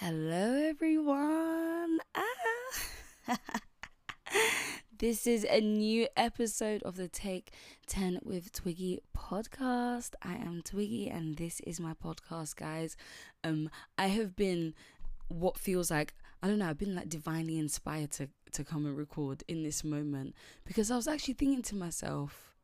Hello, everyone. Ah. this is a new episode of the Take 10 with Twiggy podcast. I am Twiggy, and this is my podcast, guys. Um, I have been what feels like I don't know. I've been like divinely inspired to to come and record in this moment because I was actually thinking to myself.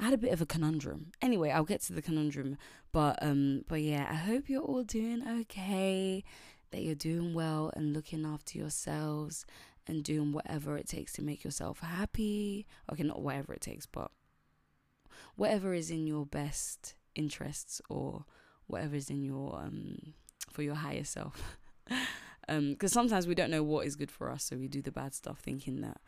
I had a bit of a conundrum. Anyway, I'll get to the conundrum, but um, but yeah, I hope you're all doing okay that you're doing well and looking after yourselves and doing whatever it takes to make yourself happy. Okay, not whatever it takes, but whatever is in your best interests or whatever is in your um for your higher self. um because sometimes we don't know what is good for us, so we do the bad stuff thinking that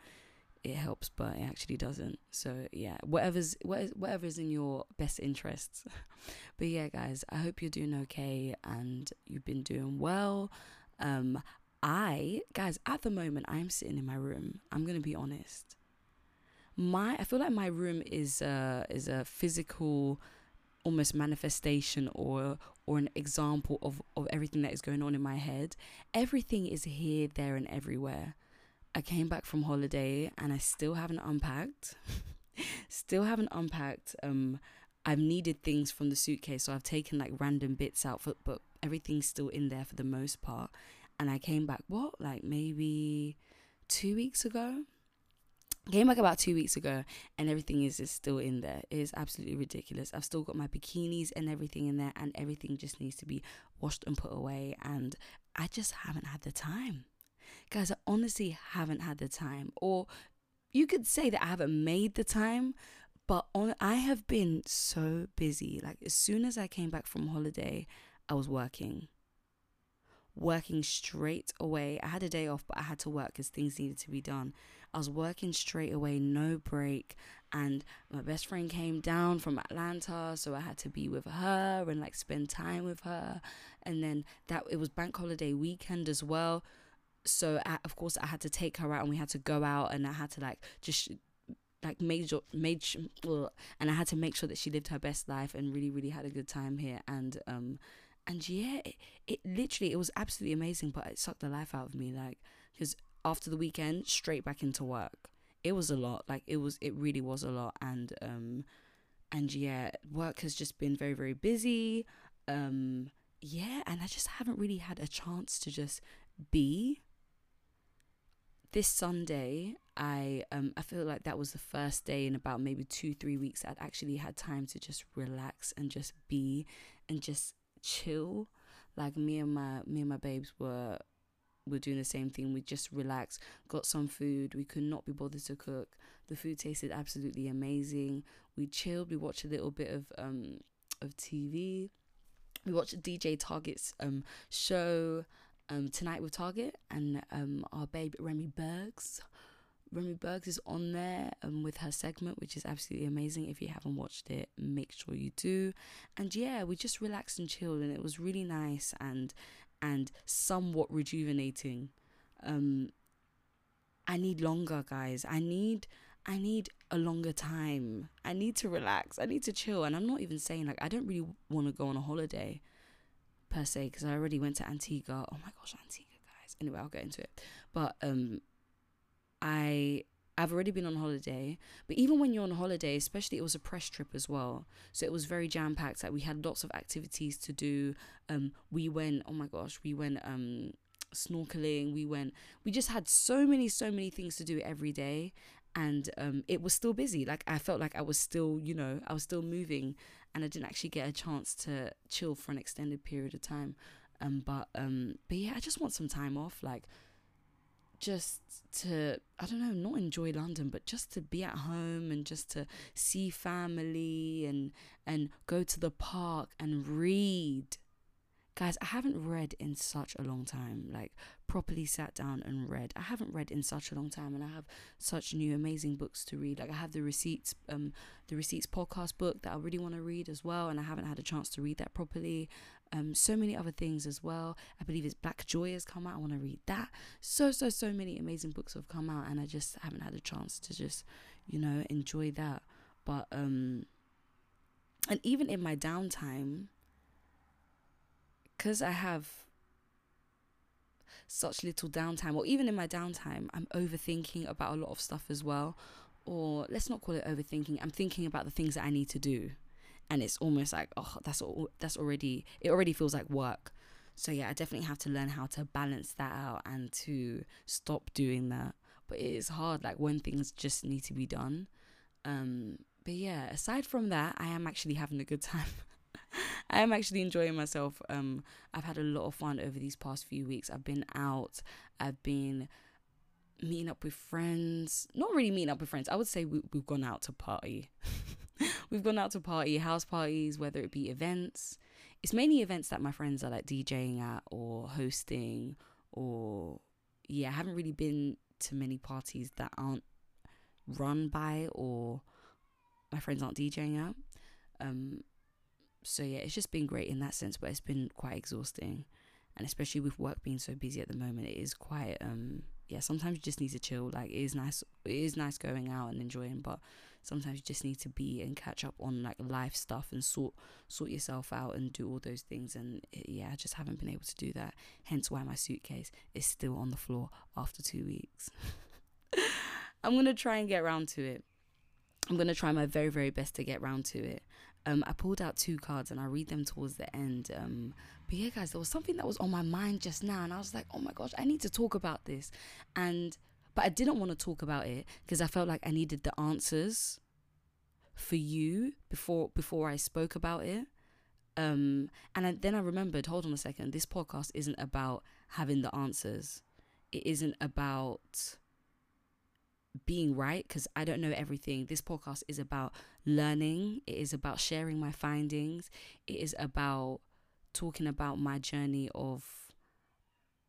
it helps, but it actually doesn't. So yeah, whatever's whatever's in your best interests. but yeah, guys, I hope you're doing okay and you've been doing well. Um, I guys, at the moment, I'm sitting in my room. I'm gonna be honest. My I feel like my room is a is a physical almost manifestation or or an example of of everything that is going on in my head everything is here there and everywhere I came back from holiday and I still haven't unpacked. still haven't unpacked. Um, I've needed things from the suitcase, so I've taken like random bits out, for, but everything's still in there for the most part. And I came back, what, like maybe two weeks ago? Came back about two weeks ago, and everything is, is still in there. It is absolutely ridiculous. I've still got my bikinis and everything in there, and everything just needs to be washed and put away. And I just haven't had the time. Guys, I honestly haven't had the time. Or you could say that I haven't made the time, but on I have been so busy. Like as soon as I came back from holiday, I was working. Working straight away. I had a day off, but I had to work because things needed to be done. I was working straight away, no break. And my best friend came down from Atlanta, so I had to be with her and like spend time with her. And then that it was bank holiday weekend as well so I, of course I had to take her out and we had to go out and I had to like just like made sure made and I had to make sure that she lived her best life and really really had a good time here. And um and yeah it, it literally it was absolutely amazing but it sucked the life out of me like because after the weekend straight back into work. It was a lot like it was it really was a lot. And um and yeah work has just been very very busy. Um yeah and I just haven't really had a chance to just be this Sunday, I um I feel like that was the first day in about maybe two three weeks I'd actually had time to just relax and just be and just chill. Like me and my me and my babes were were doing the same thing. We just relaxed, got some food. We could not be bothered to cook. The food tasted absolutely amazing. We chilled. We watched a little bit of um of TV. We watched DJ Target's um show um, tonight with Target and um, our babe Remy Bergs. Remy Bergs is on there um, with her segment, which is absolutely amazing. If you haven't watched it, make sure you do. And yeah, we just relaxed and chilled, and it was really nice and and somewhat rejuvenating. Um, I need longer, guys. I need I need a longer time. I need to relax. I need to chill. And I'm not even saying like I don't really want to go on a holiday per se because I already went to Antigua. Oh my gosh, Antigua, guys. Anyway, I'll get into it. But um, I I've already been on holiday, but even when you're on holiday, especially it was a press trip as well, so it was very jam packed. Like we had lots of activities to do. Um, we went. Oh my gosh, we went um snorkeling. We went. We just had so many, so many things to do every day, and um, it was still busy. Like I felt like I was still, you know, I was still moving, and I didn't actually get a chance to chill for an extended period of time. Um, but um, but yeah, I just want some time off, like just to I don't know, not enjoy London, but just to be at home and just to see family and and go to the park and read Guys, I haven't read in such a long time, like properly sat down and read. I haven't read in such a long time and I have such new amazing books to read. Like I have the receipts um the receipts podcast book that I really want to read as well and I haven't had a chance to read that properly. Um so many other things as well. I believe it's Black Joy has come out. I want to read that. So so so many amazing books have come out and I just haven't had a chance to just, you know, enjoy that. But um and even in my downtime because I have such little downtime, or even in my downtime, I'm overthinking about a lot of stuff as well. Or let's not call it overthinking. I'm thinking about the things that I need to do, and it's almost like oh, that's all. That's already. It already feels like work. So yeah, I definitely have to learn how to balance that out and to stop doing that. But it is hard, like when things just need to be done. Um, but yeah, aside from that, I am actually having a good time. I am actually enjoying myself. Um, I've had a lot of fun over these past few weeks. I've been out. I've been meeting up with friends. Not really meeting up with friends. I would say we, we've gone out to party. we've gone out to party, house parties, whether it be events. It's mainly events that my friends are like DJing at or hosting or yeah, I haven't really been to many parties that aren't run by or my friends aren't DJing at. Um, so yeah, it's just been great in that sense, but it's been quite exhausting, and especially with work being so busy at the moment, it is quite um yeah. Sometimes you just need to chill. Like it is nice, it is nice going out and enjoying, but sometimes you just need to be and catch up on like life stuff and sort sort yourself out and do all those things. And it, yeah, I just haven't been able to do that. Hence why my suitcase is still on the floor after two weeks. I'm gonna try and get around to it. I'm gonna try my very very best to get round to it. Um, I pulled out two cards and I read them towards the end. Um, but yeah, guys, there was something that was on my mind just now, and I was like, oh my gosh, I need to talk about this. And but I didn't want to talk about it because I felt like I needed the answers for you before before I spoke about it. Um, and I, then I remembered, hold on a second, this podcast isn't about having the answers. It isn't about being right because I don't know everything. This podcast is about learning, it is about sharing my findings, it is about talking about my journey of,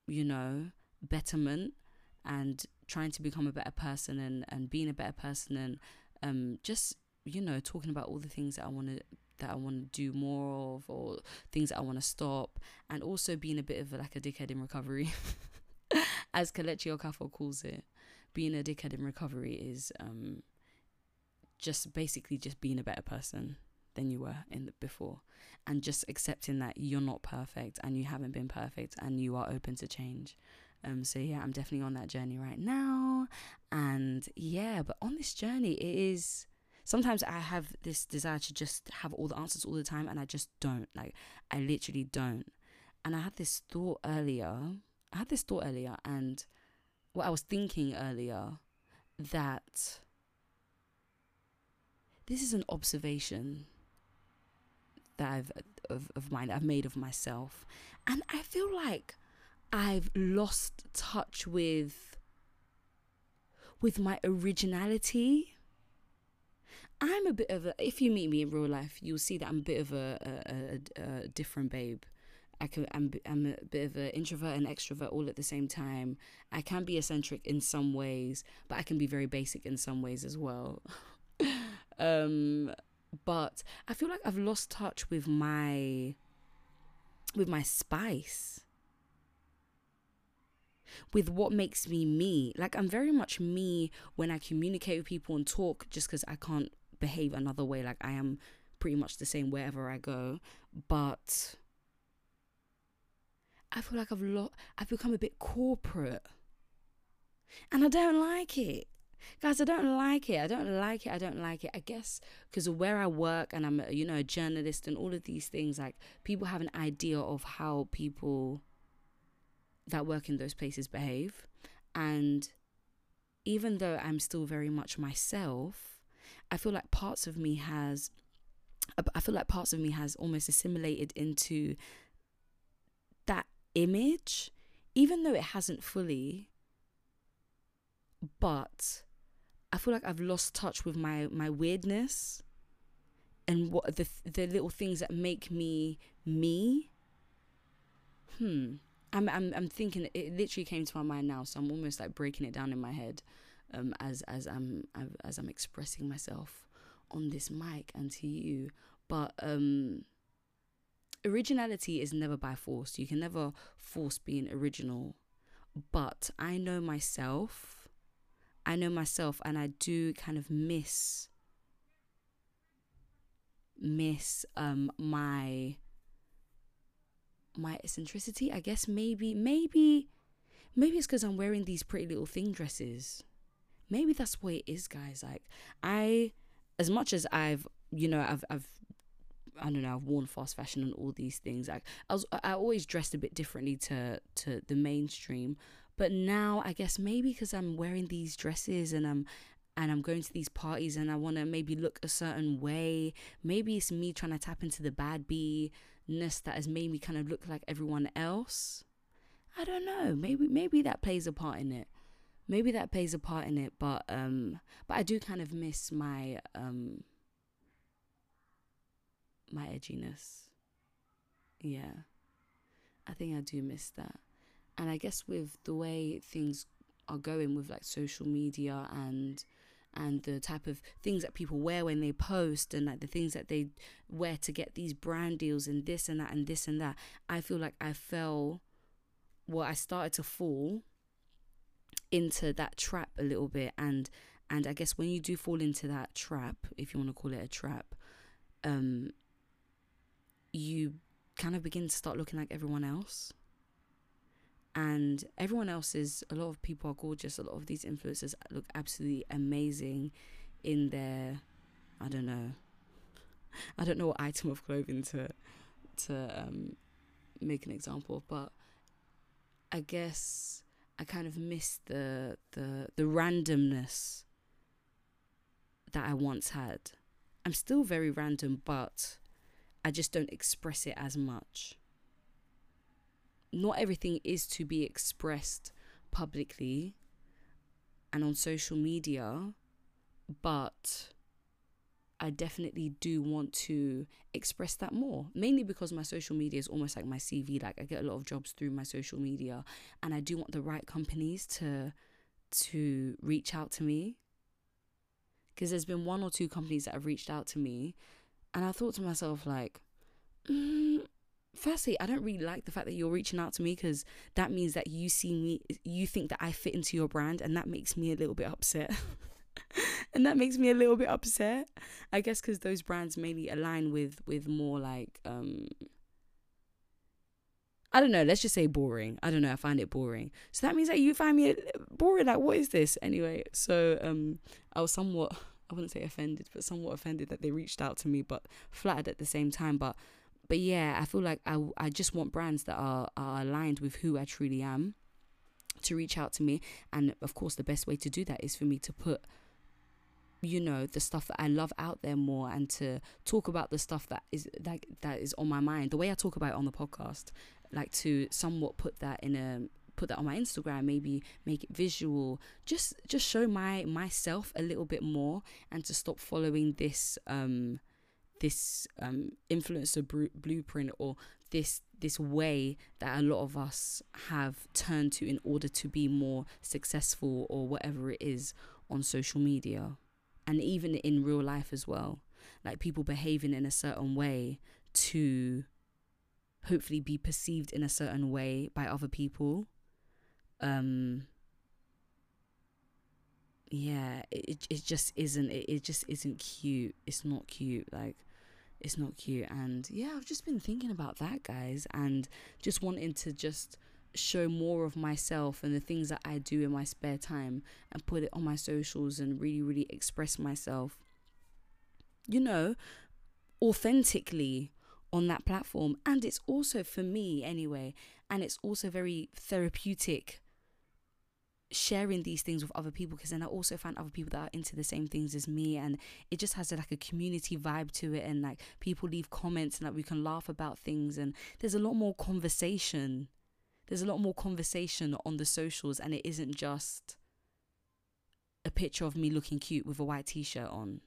you know, betterment and trying to become a better person and, and being a better person and um, just, you know, talking about all the things that I want to that I want to do more of or things that I want to stop and also being a bit of a, like a dickhead in recovery as Kelechi Okafor calls it being a dickhead in recovery is um, just basically just being a better person than you were in the, before. And just accepting that you're not perfect and you haven't been perfect and you are open to change. Um so yeah i'm definitely on that journey right now. And yeah but on this journey it is sometimes i have this desire to just have all the answers all the time and i just don't like i literally don't. And i had this thought earlier i had this thought earlier and what I was thinking earlier that this is an observation that I've of, of mine I've made of myself. And I feel like I've lost touch with with my originality. I'm a bit of a if you meet me in real life you'll see that I'm a bit of a, a, a, a different babe I can I'm, I'm a bit of an introvert and extrovert all at the same time. I can be eccentric in some ways, but I can be very basic in some ways as well. um, but I feel like I've lost touch with my with my spice. With what makes me me. Like I'm very much me when I communicate with people and talk just cuz I can't behave another way like I am pretty much the same wherever I go, but I feel like I've lo- I've become a bit corporate. And I don't like it. Guys, I don't like it. I don't like it. I don't like it. I guess because of where I work and I'm, you know, a journalist and all of these things, like people have an idea of how people that work in those places behave. And even though I'm still very much myself, I feel like parts of me has, I feel like parts of me has almost assimilated into image, even though it hasn't fully. But I feel like I've lost touch with my my weirdness and what the the little things that make me me. Hmm. I'm I'm I'm thinking it literally came to my mind now, so I'm almost like breaking it down in my head, um, as as I'm as I'm expressing myself on this mic and to you. But um, originality is never by force. You can never force being original. But I know myself. I know myself and I do kind of miss miss um my my eccentricity. I guess maybe maybe maybe it's because I'm wearing these pretty little thing dresses. Maybe that's what it is, guys. Like I, as much as I've, you know, I've, I've, I don't know, I've worn fast fashion and all these things. Like I was, I always dressed a bit differently to to the mainstream. But now I guess maybe because I'm wearing these dresses and I'm and I'm going to these parties and I want to maybe look a certain way. Maybe it's me trying to tap into the bad bee ness that has made me kind of look like everyone else. I don't know. Maybe maybe that plays a part in it. Maybe that plays a part in it, but um but I do kind of miss my um my edginess. Yeah. I think I do miss that. And I guess with the way things are going with like social media and and the type of things that people wear when they post and like the things that they wear to get these brand deals and this and that and this and that i feel like i fell well i started to fall into that trap a little bit and and i guess when you do fall into that trap if you want to call it a trap um you kind of begin to start looking like everyone else. And everyone else is a lot of people are gorgeous. A lot of these influencers look absolutely amazing in their i don't know i don't know what item of clothing to to um, make an example of but i guess i kind of miss the the the randomness that i once had. I'm still very random but i just don't express it as much not everything is to be expressed publicly and on social media, but I definitely do want to express that more. Mainly because my social media is almost like my CV. Like I get a lot of jobs through my social media, and I do want the right companies to to reach out to me. Because there's been one or two companies that have reached out to me, and I thought to myself like, mm, firstly, I don't really like the fact that you're reaching out to me because that means that you see me, you think that I fit into your brand, and that makes me a little bit upset. and that makes me a little bit upset. I guess because those brands mainly align with with more like um I don't know, let's just say boring. I don't know, I find it boring. So that means that you find me boring. Like, what is this? Anyway, so um I was somewhat I wouldn't say offended, but somewhat offended that they reached out to me, but flattered at the same time. But but yeah, I feel like I, I just want brands that are, are aligned with who I truly am to reach out to me. And of course, the best way to do that is for me to put, you know, the stuff that I love out there more and to talk about the stuff that is that that is on my mind. The way I talk about it on the podcast, like to somewhat put that in a put that on my Instagram, maybe make it visual, just just show my myself a little bit more and to stop following this um this um, influencer br- blueprint or this this way that a lot of us have turned to in order to be more successful or whatever it is on social media and even in real life as well. Like people behaving in a certain way to hopefully be perceived in a certain way by other people um yeah it, it just isn't it, it just isn't cute it's not cute like it's not cute. And yeah, I've just been thinking about that, guys, and just wanting to just show more of myself and the things that I do in my spare time and put it on my socials and really, really express myself, you know, authentically on that platform. And it's also for me anyway, and it's also very therapeutic sharing these things with other people because then I also find other people that are into the same things as me and it just has a, like a community vibe to it and like people leave comments and like we can laugh about things and there's a lot more conversation. There's a lot more conversation on the socials and it isn't just a picture of me looking cute with a white t-shirt on.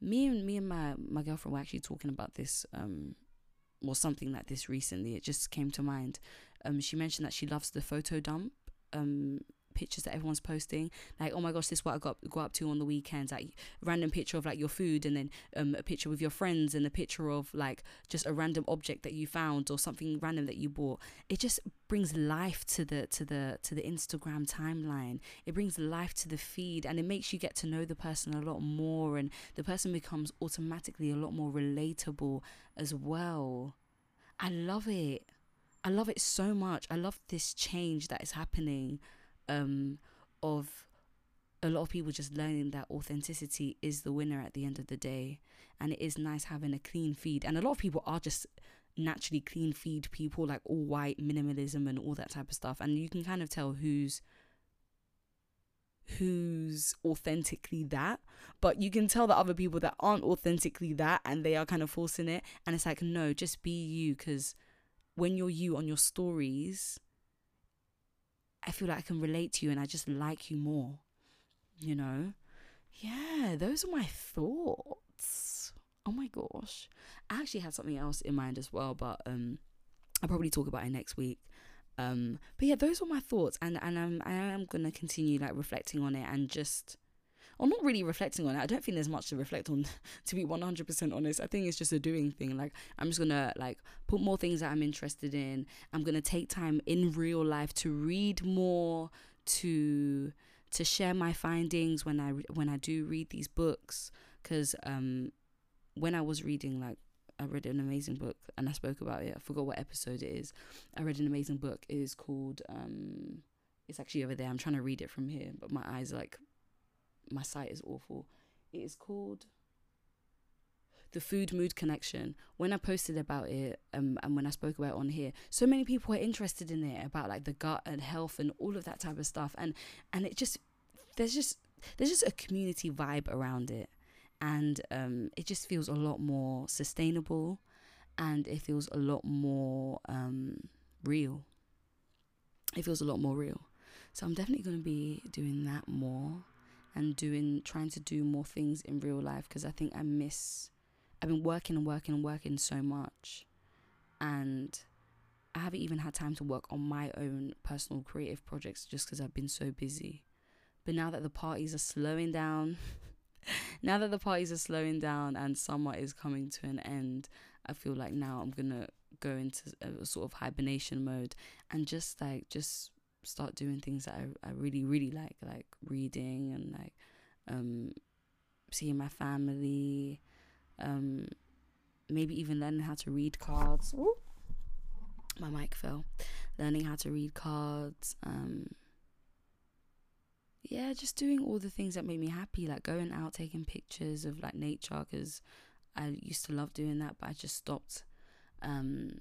Me and me and my my girlfriend were actually talking about this um or something like this recently. It just came to mind um she mentioned that she loves the photo dump um pictures that everyone's posting. Like oh my gosh this is what i got go up to on the weekends. Like random picture of like your food and then um, a picture with your friends and a picture of like just a random object that you found or something random that you bought. It just brings life to the to the to the instagram timeline. It brings life to the feed and it makes you get to know the person a lot more and the person becomes automatically a lot more relatable as well. I love it I love it so much. I love this change that is happening um of a lot of people just learning that authenticity is the winner at the end of the day. And it is nice having a clean feed. And a lot of people are just naturally clean feed people like all white minimalism and all that type of stuff. And you can kind of tell who's who's authentically that. But you can tell the other people that aren't authentically that and they are kind of forcing it. And it's like no just be you because when you're you on your stories i feel like i can relate to you and i just like you more you know? Yeah those are my thoughts. Oh my gosh. I actually had something else in mind as well but um i'll probably talk about it next week. Um but yeah those are my thoughts and and I'm, i am gonna continue like reflecting on it and just or not really reflecting on it i don't think there's much to reflect on to be 100% honest i think it's just a doing thing like i'm just gonna like put more things that i'm interested in i'm gonna take time in real life to read more to to share my findings when i when i do read these books because um when i was reading like I read an amazing book and I spoke about it. I forgot what episode it is. I read an amazing book. It is called um it's actually over there. I'm trying to read it from here, but my eyes like my sight is awful. It is called the food mood connection. When i posted about it um, and when i spoke about it on here so many people were interested in it about like the gut and health and all of that type of stuff. And and it just there's just there's just a community vibe around it. And um, it just feels a lot more sustainable. And it feels a lot more um, real. It feels a lot more real. So i'm definitely going to be doing that more and doing trying to do more things in real life because i think i miss i've been working and working and working so much. And i haven't even had time to work on my own personal creative projects just because i've been so busy. But now that the parties are slowing down now that the parties are slowing down and summer is coming to an end, I feel like now I'm gonna go into a sort of hibernation mode and just like just start doing things that I, I really really like like reading and like um seeing my family um maybe even learning how to read cards Ooh, my mic fell learning how to read cards um yeah, just doing all the things that make me happy, like going out, taking pictures of like nature, because I used to love doing that, but I just stopped. Um,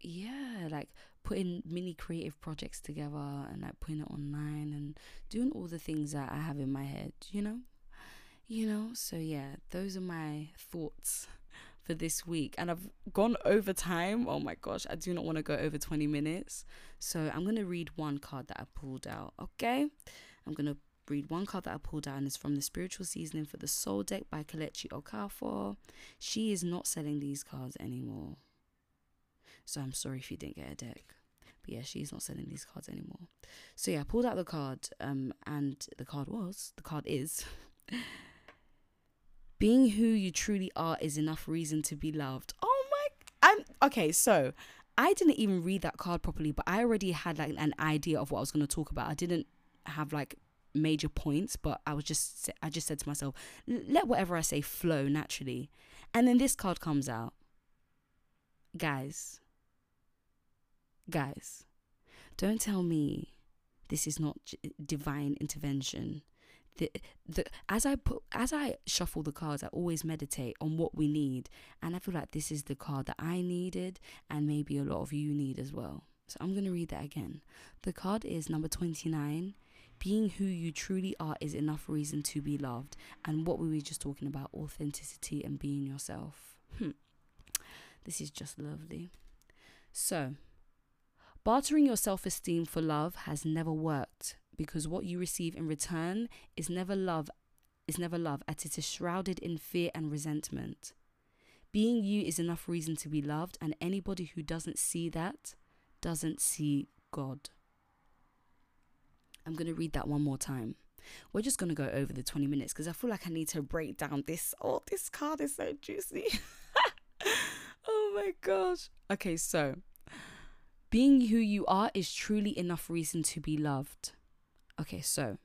yeah, like putting mini creative projects together and like putting it online and doing all the things that I have in my head, you know? You know, so yeah, those are my thoughts for this week. And I've gone over time. Oh my gosh, I do not want to go over 20 minutes. So I'm going to read one card that I pulled out, okay? I'm going to read one card that I pulled out and it's from the Spiritual Seasoning for the Soul deck by Kelechi Okafor. She is not selling these cards anymore. So I'm sorry if you didn't get a deck. But yeah, she's not selling these cards anymore. So yeah, I pulled out the card um and the card was, the card is being who you truly are is enough reason to be loved. Oh my I'm okay, so I didn't even read that card properly, but I already had like an idea of what I was going to talk about. I didn't have like major points, but I was just I just said to myself, let whatever I say flow naturally. And then this card comes out. Guys, guys, don't tell me this is not divine intervention. The, the as I put as I shuffle the cards, I always meditate on what we need, and I feel like this is the card that I needed, and maybe a lot of you need as well. So I'm gonna read that again. The card is number twenty nine being who you truly are is enough reason to be loved. And what were we just talking about? Authenticity and being yourself. Hmm. This is just lovely. So, bartering your self esteem for love has never worked because what you receive in return is never love is never love as it is shrouded in fear and resentment. Being you is enough reason to be loved, and anybody who doesn't see that doesn't see God. I'm going to read that one more time. We're just going to go over the 20 minutes because I feel like I need to break down this. Oh, this card is so juicy. oh my gosh. Okay, so being who you are is truly enough reason to be loved. Okay, so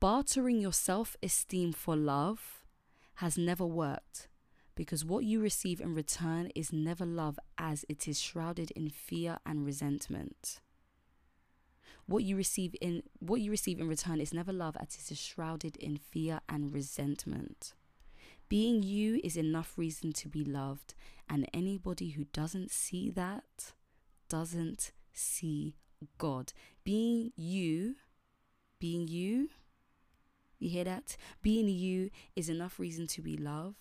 bartering your self esteem for love has never worked because what you receive in return is never love as it is shrouded in fear and resentment. What you receive in what you receive in return is never love as it is shrouded in fear and resentment. Being you is enough reason to be loved, and anybody who doesn't see that doesn't see God. Being you, being you, you hear that? Being you is enough reason to be loved.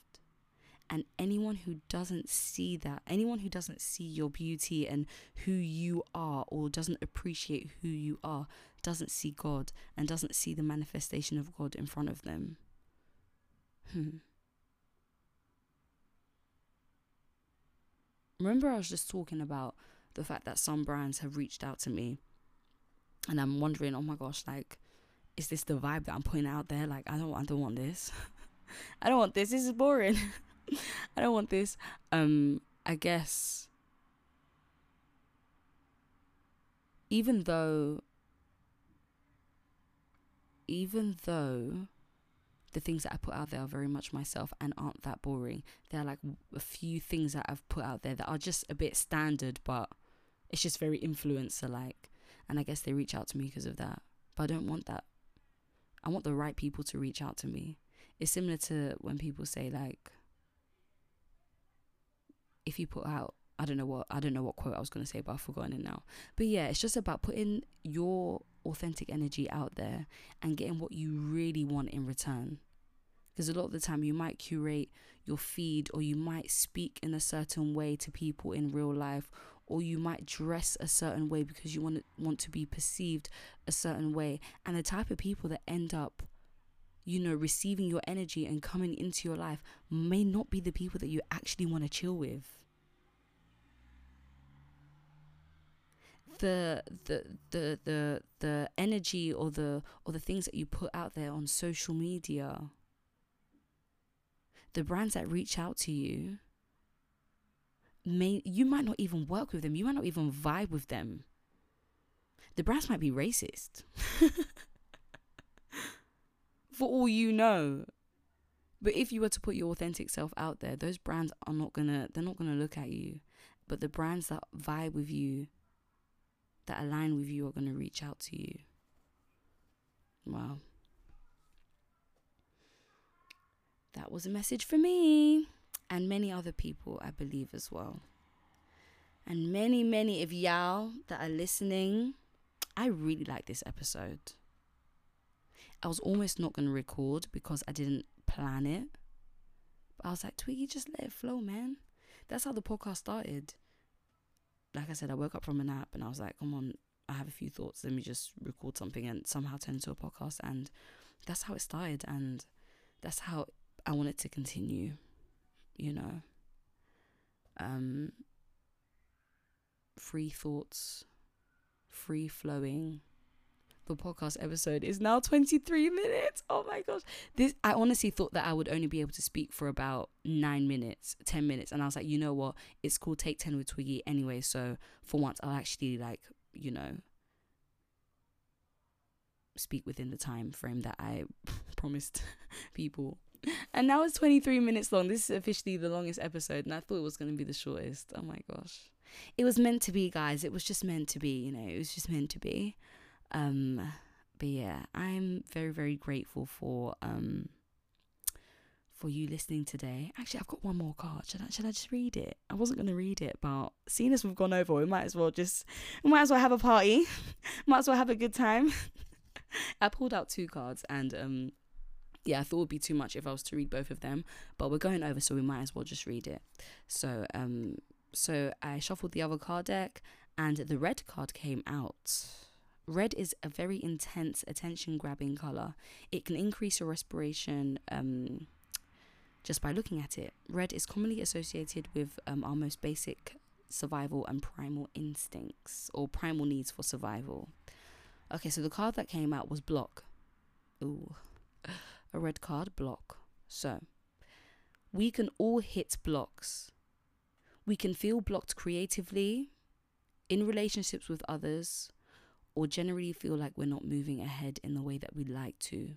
And anyone who doesn't see that, anyone who doesn't see your beauty and who you are, or doesn't appreciate who you are, doesn't see God and doesn't see the manifestation of God in front of them. Hmm. Remember, I was just talking about the fact that some brands have reached out to me, and I'm wondering, oh my gosh, like, is this the vibe that I'm putting out there? Like, I don't, I don't want this. I don't want this. This is boring. I don't want this. Um, I guess even though even though the things that I put out there are very much myself and aren't that boring. There are like a few things that I've put out there that are just a bit standard, but it's just very influencer like. And I guess they reach out to me because of that. But I don't want that. I want the right people to reach out to me. It's similar to when people say like if you put out I don't know what I don't know what quote I was going to say, but I've forgotten it now. But yeah, it's just about putting your authentic energy out there and getting what you really want in return. Because a lot of the time you might curate your feed or you might speak in a certain way to people in real life or you might dress a certain way because you want to, want to be perceived a certain way. And the type of people that end up you know receiving your energy and coming into your life may not be the people that you actually want to chill with. The the the the the energy or the or the things that you put out there on social media the brands that reach out to you may you might not even work with them. You might not even vibe with them. The brands might be racist. For all you know. But if you were to put your authentic self out there those brands are not gonna they're not gonna look at you. But the brands that vibe with you that align with you are to reach out to you. Wow. That was a message for me and many other people, I believe, as well. And many, many of y'all that are listening, I really like this episode. I was almost not going to record because I didn't plan it. But I was like, Twiggy, just let it flow, man. That's how the podcast started like I said, I woke up from a nap and I was like, come on, I have a few thoughts. Let me just record something and somehow turn into a podcast. And that's how it started. And that's how I want it to continue, you know. Um, free thoughts, free flowing, the podcast episode is now 23 minutes. Oh my gosh. This I honestly thought that I would only be able to speak for about 9 minutes, 10 minutes and I was like, "You know what? It's called Take 10 with Twiggy anyway, so for once I'll actually like, you know, speak within the time frame that I promised people." And now it's 23 minutes long. This is officially the longest episode and I thought it was going to be the shortest. Oh my gosh. It was meant to be, guys. It was just meant to be, you know. It was just meant to be. Um, but yeah, I'm very very grateful for um for you listening today. Actually, I've got one more card. Should I should I just read it? I wasn't gonna read it, but seeing as we've gone over, we might as well just we might as well have a party. might as well have a good time. I pulled out two cards and um yeah, I thought it would be too much if I was to read both of them, but we're going over, so we might as well just read it. So, um, so I shuffled the other card deck, and the red card came out. Red is a very intense, attention grabbing color. It can increase your respiration um, just by looking at it. Red is commonly associated with um, our most basic survival and primal instincts or primal needs for survival. Okay, so the card that came out was block. Ooh, a red card, block. So, we can all hit blocks. We can feel blocked creatively, in relationships with others, or generally feel like we're not moving ahead in the way that we'd like to.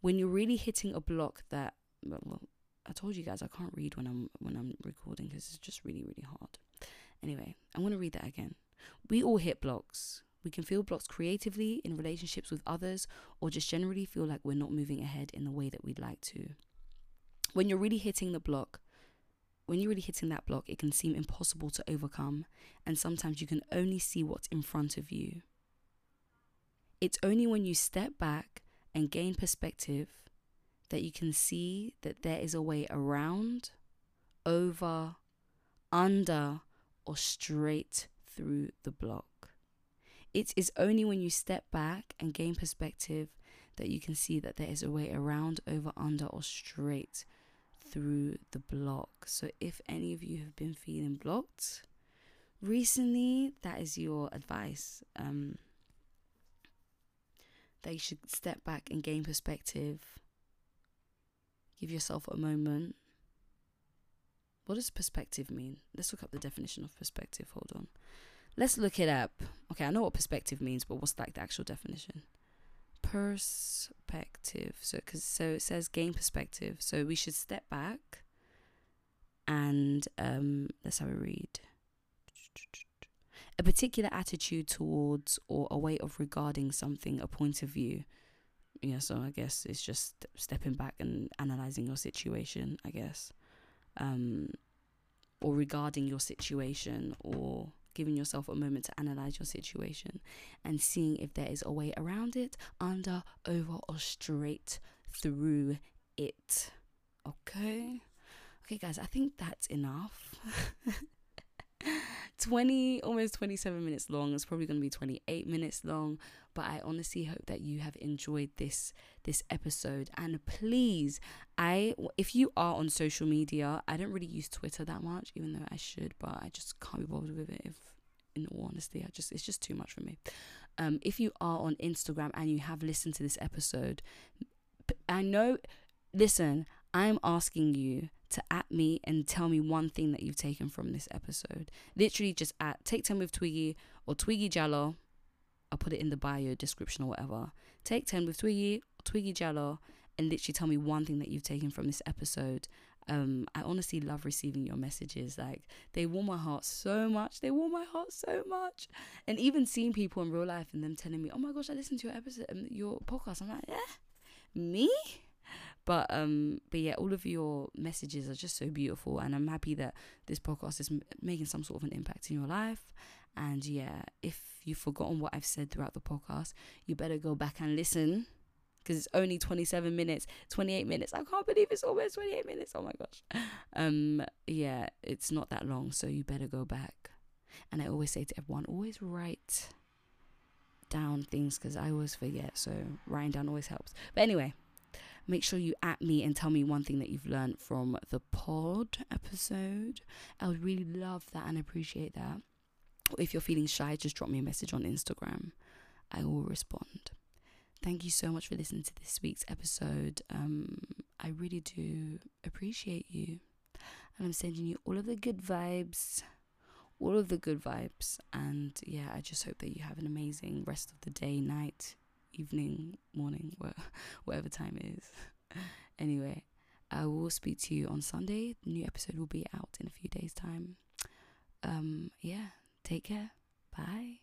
When you're really hitting a block that, well, I told you guys I can't read when I'm when I'm recording because it's just really really hard. Anyway, I'm gonna read that again. We all hit blocks. We can feel blocks creatively in relationships with others, or just generally feel like we're not moving ahead in the way that we'd like to. When you're really hitting the block, when you're really hitting that block, it can seem impossible to overcome, and sometimes you can only see what's in front of you. It's only when you step back and gain perspective that you can see that there is a way around, over, under, or straight through the block. It is only when you step back and gain perspective that you can see that there is a way around, over, under, or straight through the block. So, if any of you have been feeling blocked recently, that is your advice. Um, that you should step back and gain perspective. Give yourself a moment. What does perspective mean? Let's look up the definition of perspective. Hold on. Let's look it up. Okay, I know what perspective means, but what's like the actual definition? Perspective. So, cause so it says gain perspective. So we should step back and um, let's have a read a particular attitude towards or a way of regarding something, a point of view. Yeah, so I guess it's just stepping back and analyzing your situation, I guess. Um, or regarding your situation or giving yourself a moment to analyze your situation and seeing if there is a way around it, under, over, or straight through it. Okay? Okay, guys, I think that's enough. 20 almost 27 minutes long. It's probably going to be 28 minutes long but i honestly hope that you have enjoyed this this episode. And please i if you are on social media i don't really use twitter that much even though i should but i just can't be bothered with it if in all honesty i just it's just too much for me. Um if you are on instagram and you have listened to this episode i know listen i'm asking you to at me and tell me one thing that you've taken from this episode. Literally just at Take 10 with Twiggy or Twiggy Jalloh. I'll put it in the bio description or whatever. Take 10 with Twiggy or Twiggy Jalloh and literally tell me one thing that you've taken from this episode. Um, I honestly love receiving your messages. Like they warm my heart so much. They warm my heart so much. And even seeing people in real life and them telling me, "Oh my gosh, I listened to your episode, um, your podcast." I'm like, "Yeah, me." But um, but yeah, all of your messages are just so beautiful, and I'm happy that this podcast is m- making some sort of an impact in your life. And yeah, if you've forgotten what I've said throughout the podcast, you better go back and listen because it's only 27 minutes, 28 minutes. I can't believe it's almost 28 minutes. Oh my gosh. Um, yeah, it's not that long, so you better go back. And I always say to everyone, always write down things because I always forget. So writing down always helps. But anyway, make sure you at me and tell me one thing that you've learned from the pod episode. I would really love that and appreciate that. If you're feeling shy, just drop me a message on Instagram. I will respond. Thank you so much for listening to this week's episode. Um, I really do appreciate you. And I'm sending you all of the good vibes, all of the good vibes. And yeah, I just hope that you have an amazing rest of the day, night, evening, morning, whatever time it is. anyway, I will speak to you on Sunday. The new episode will be out in a few days' time. Um, yeah, take care. Bye.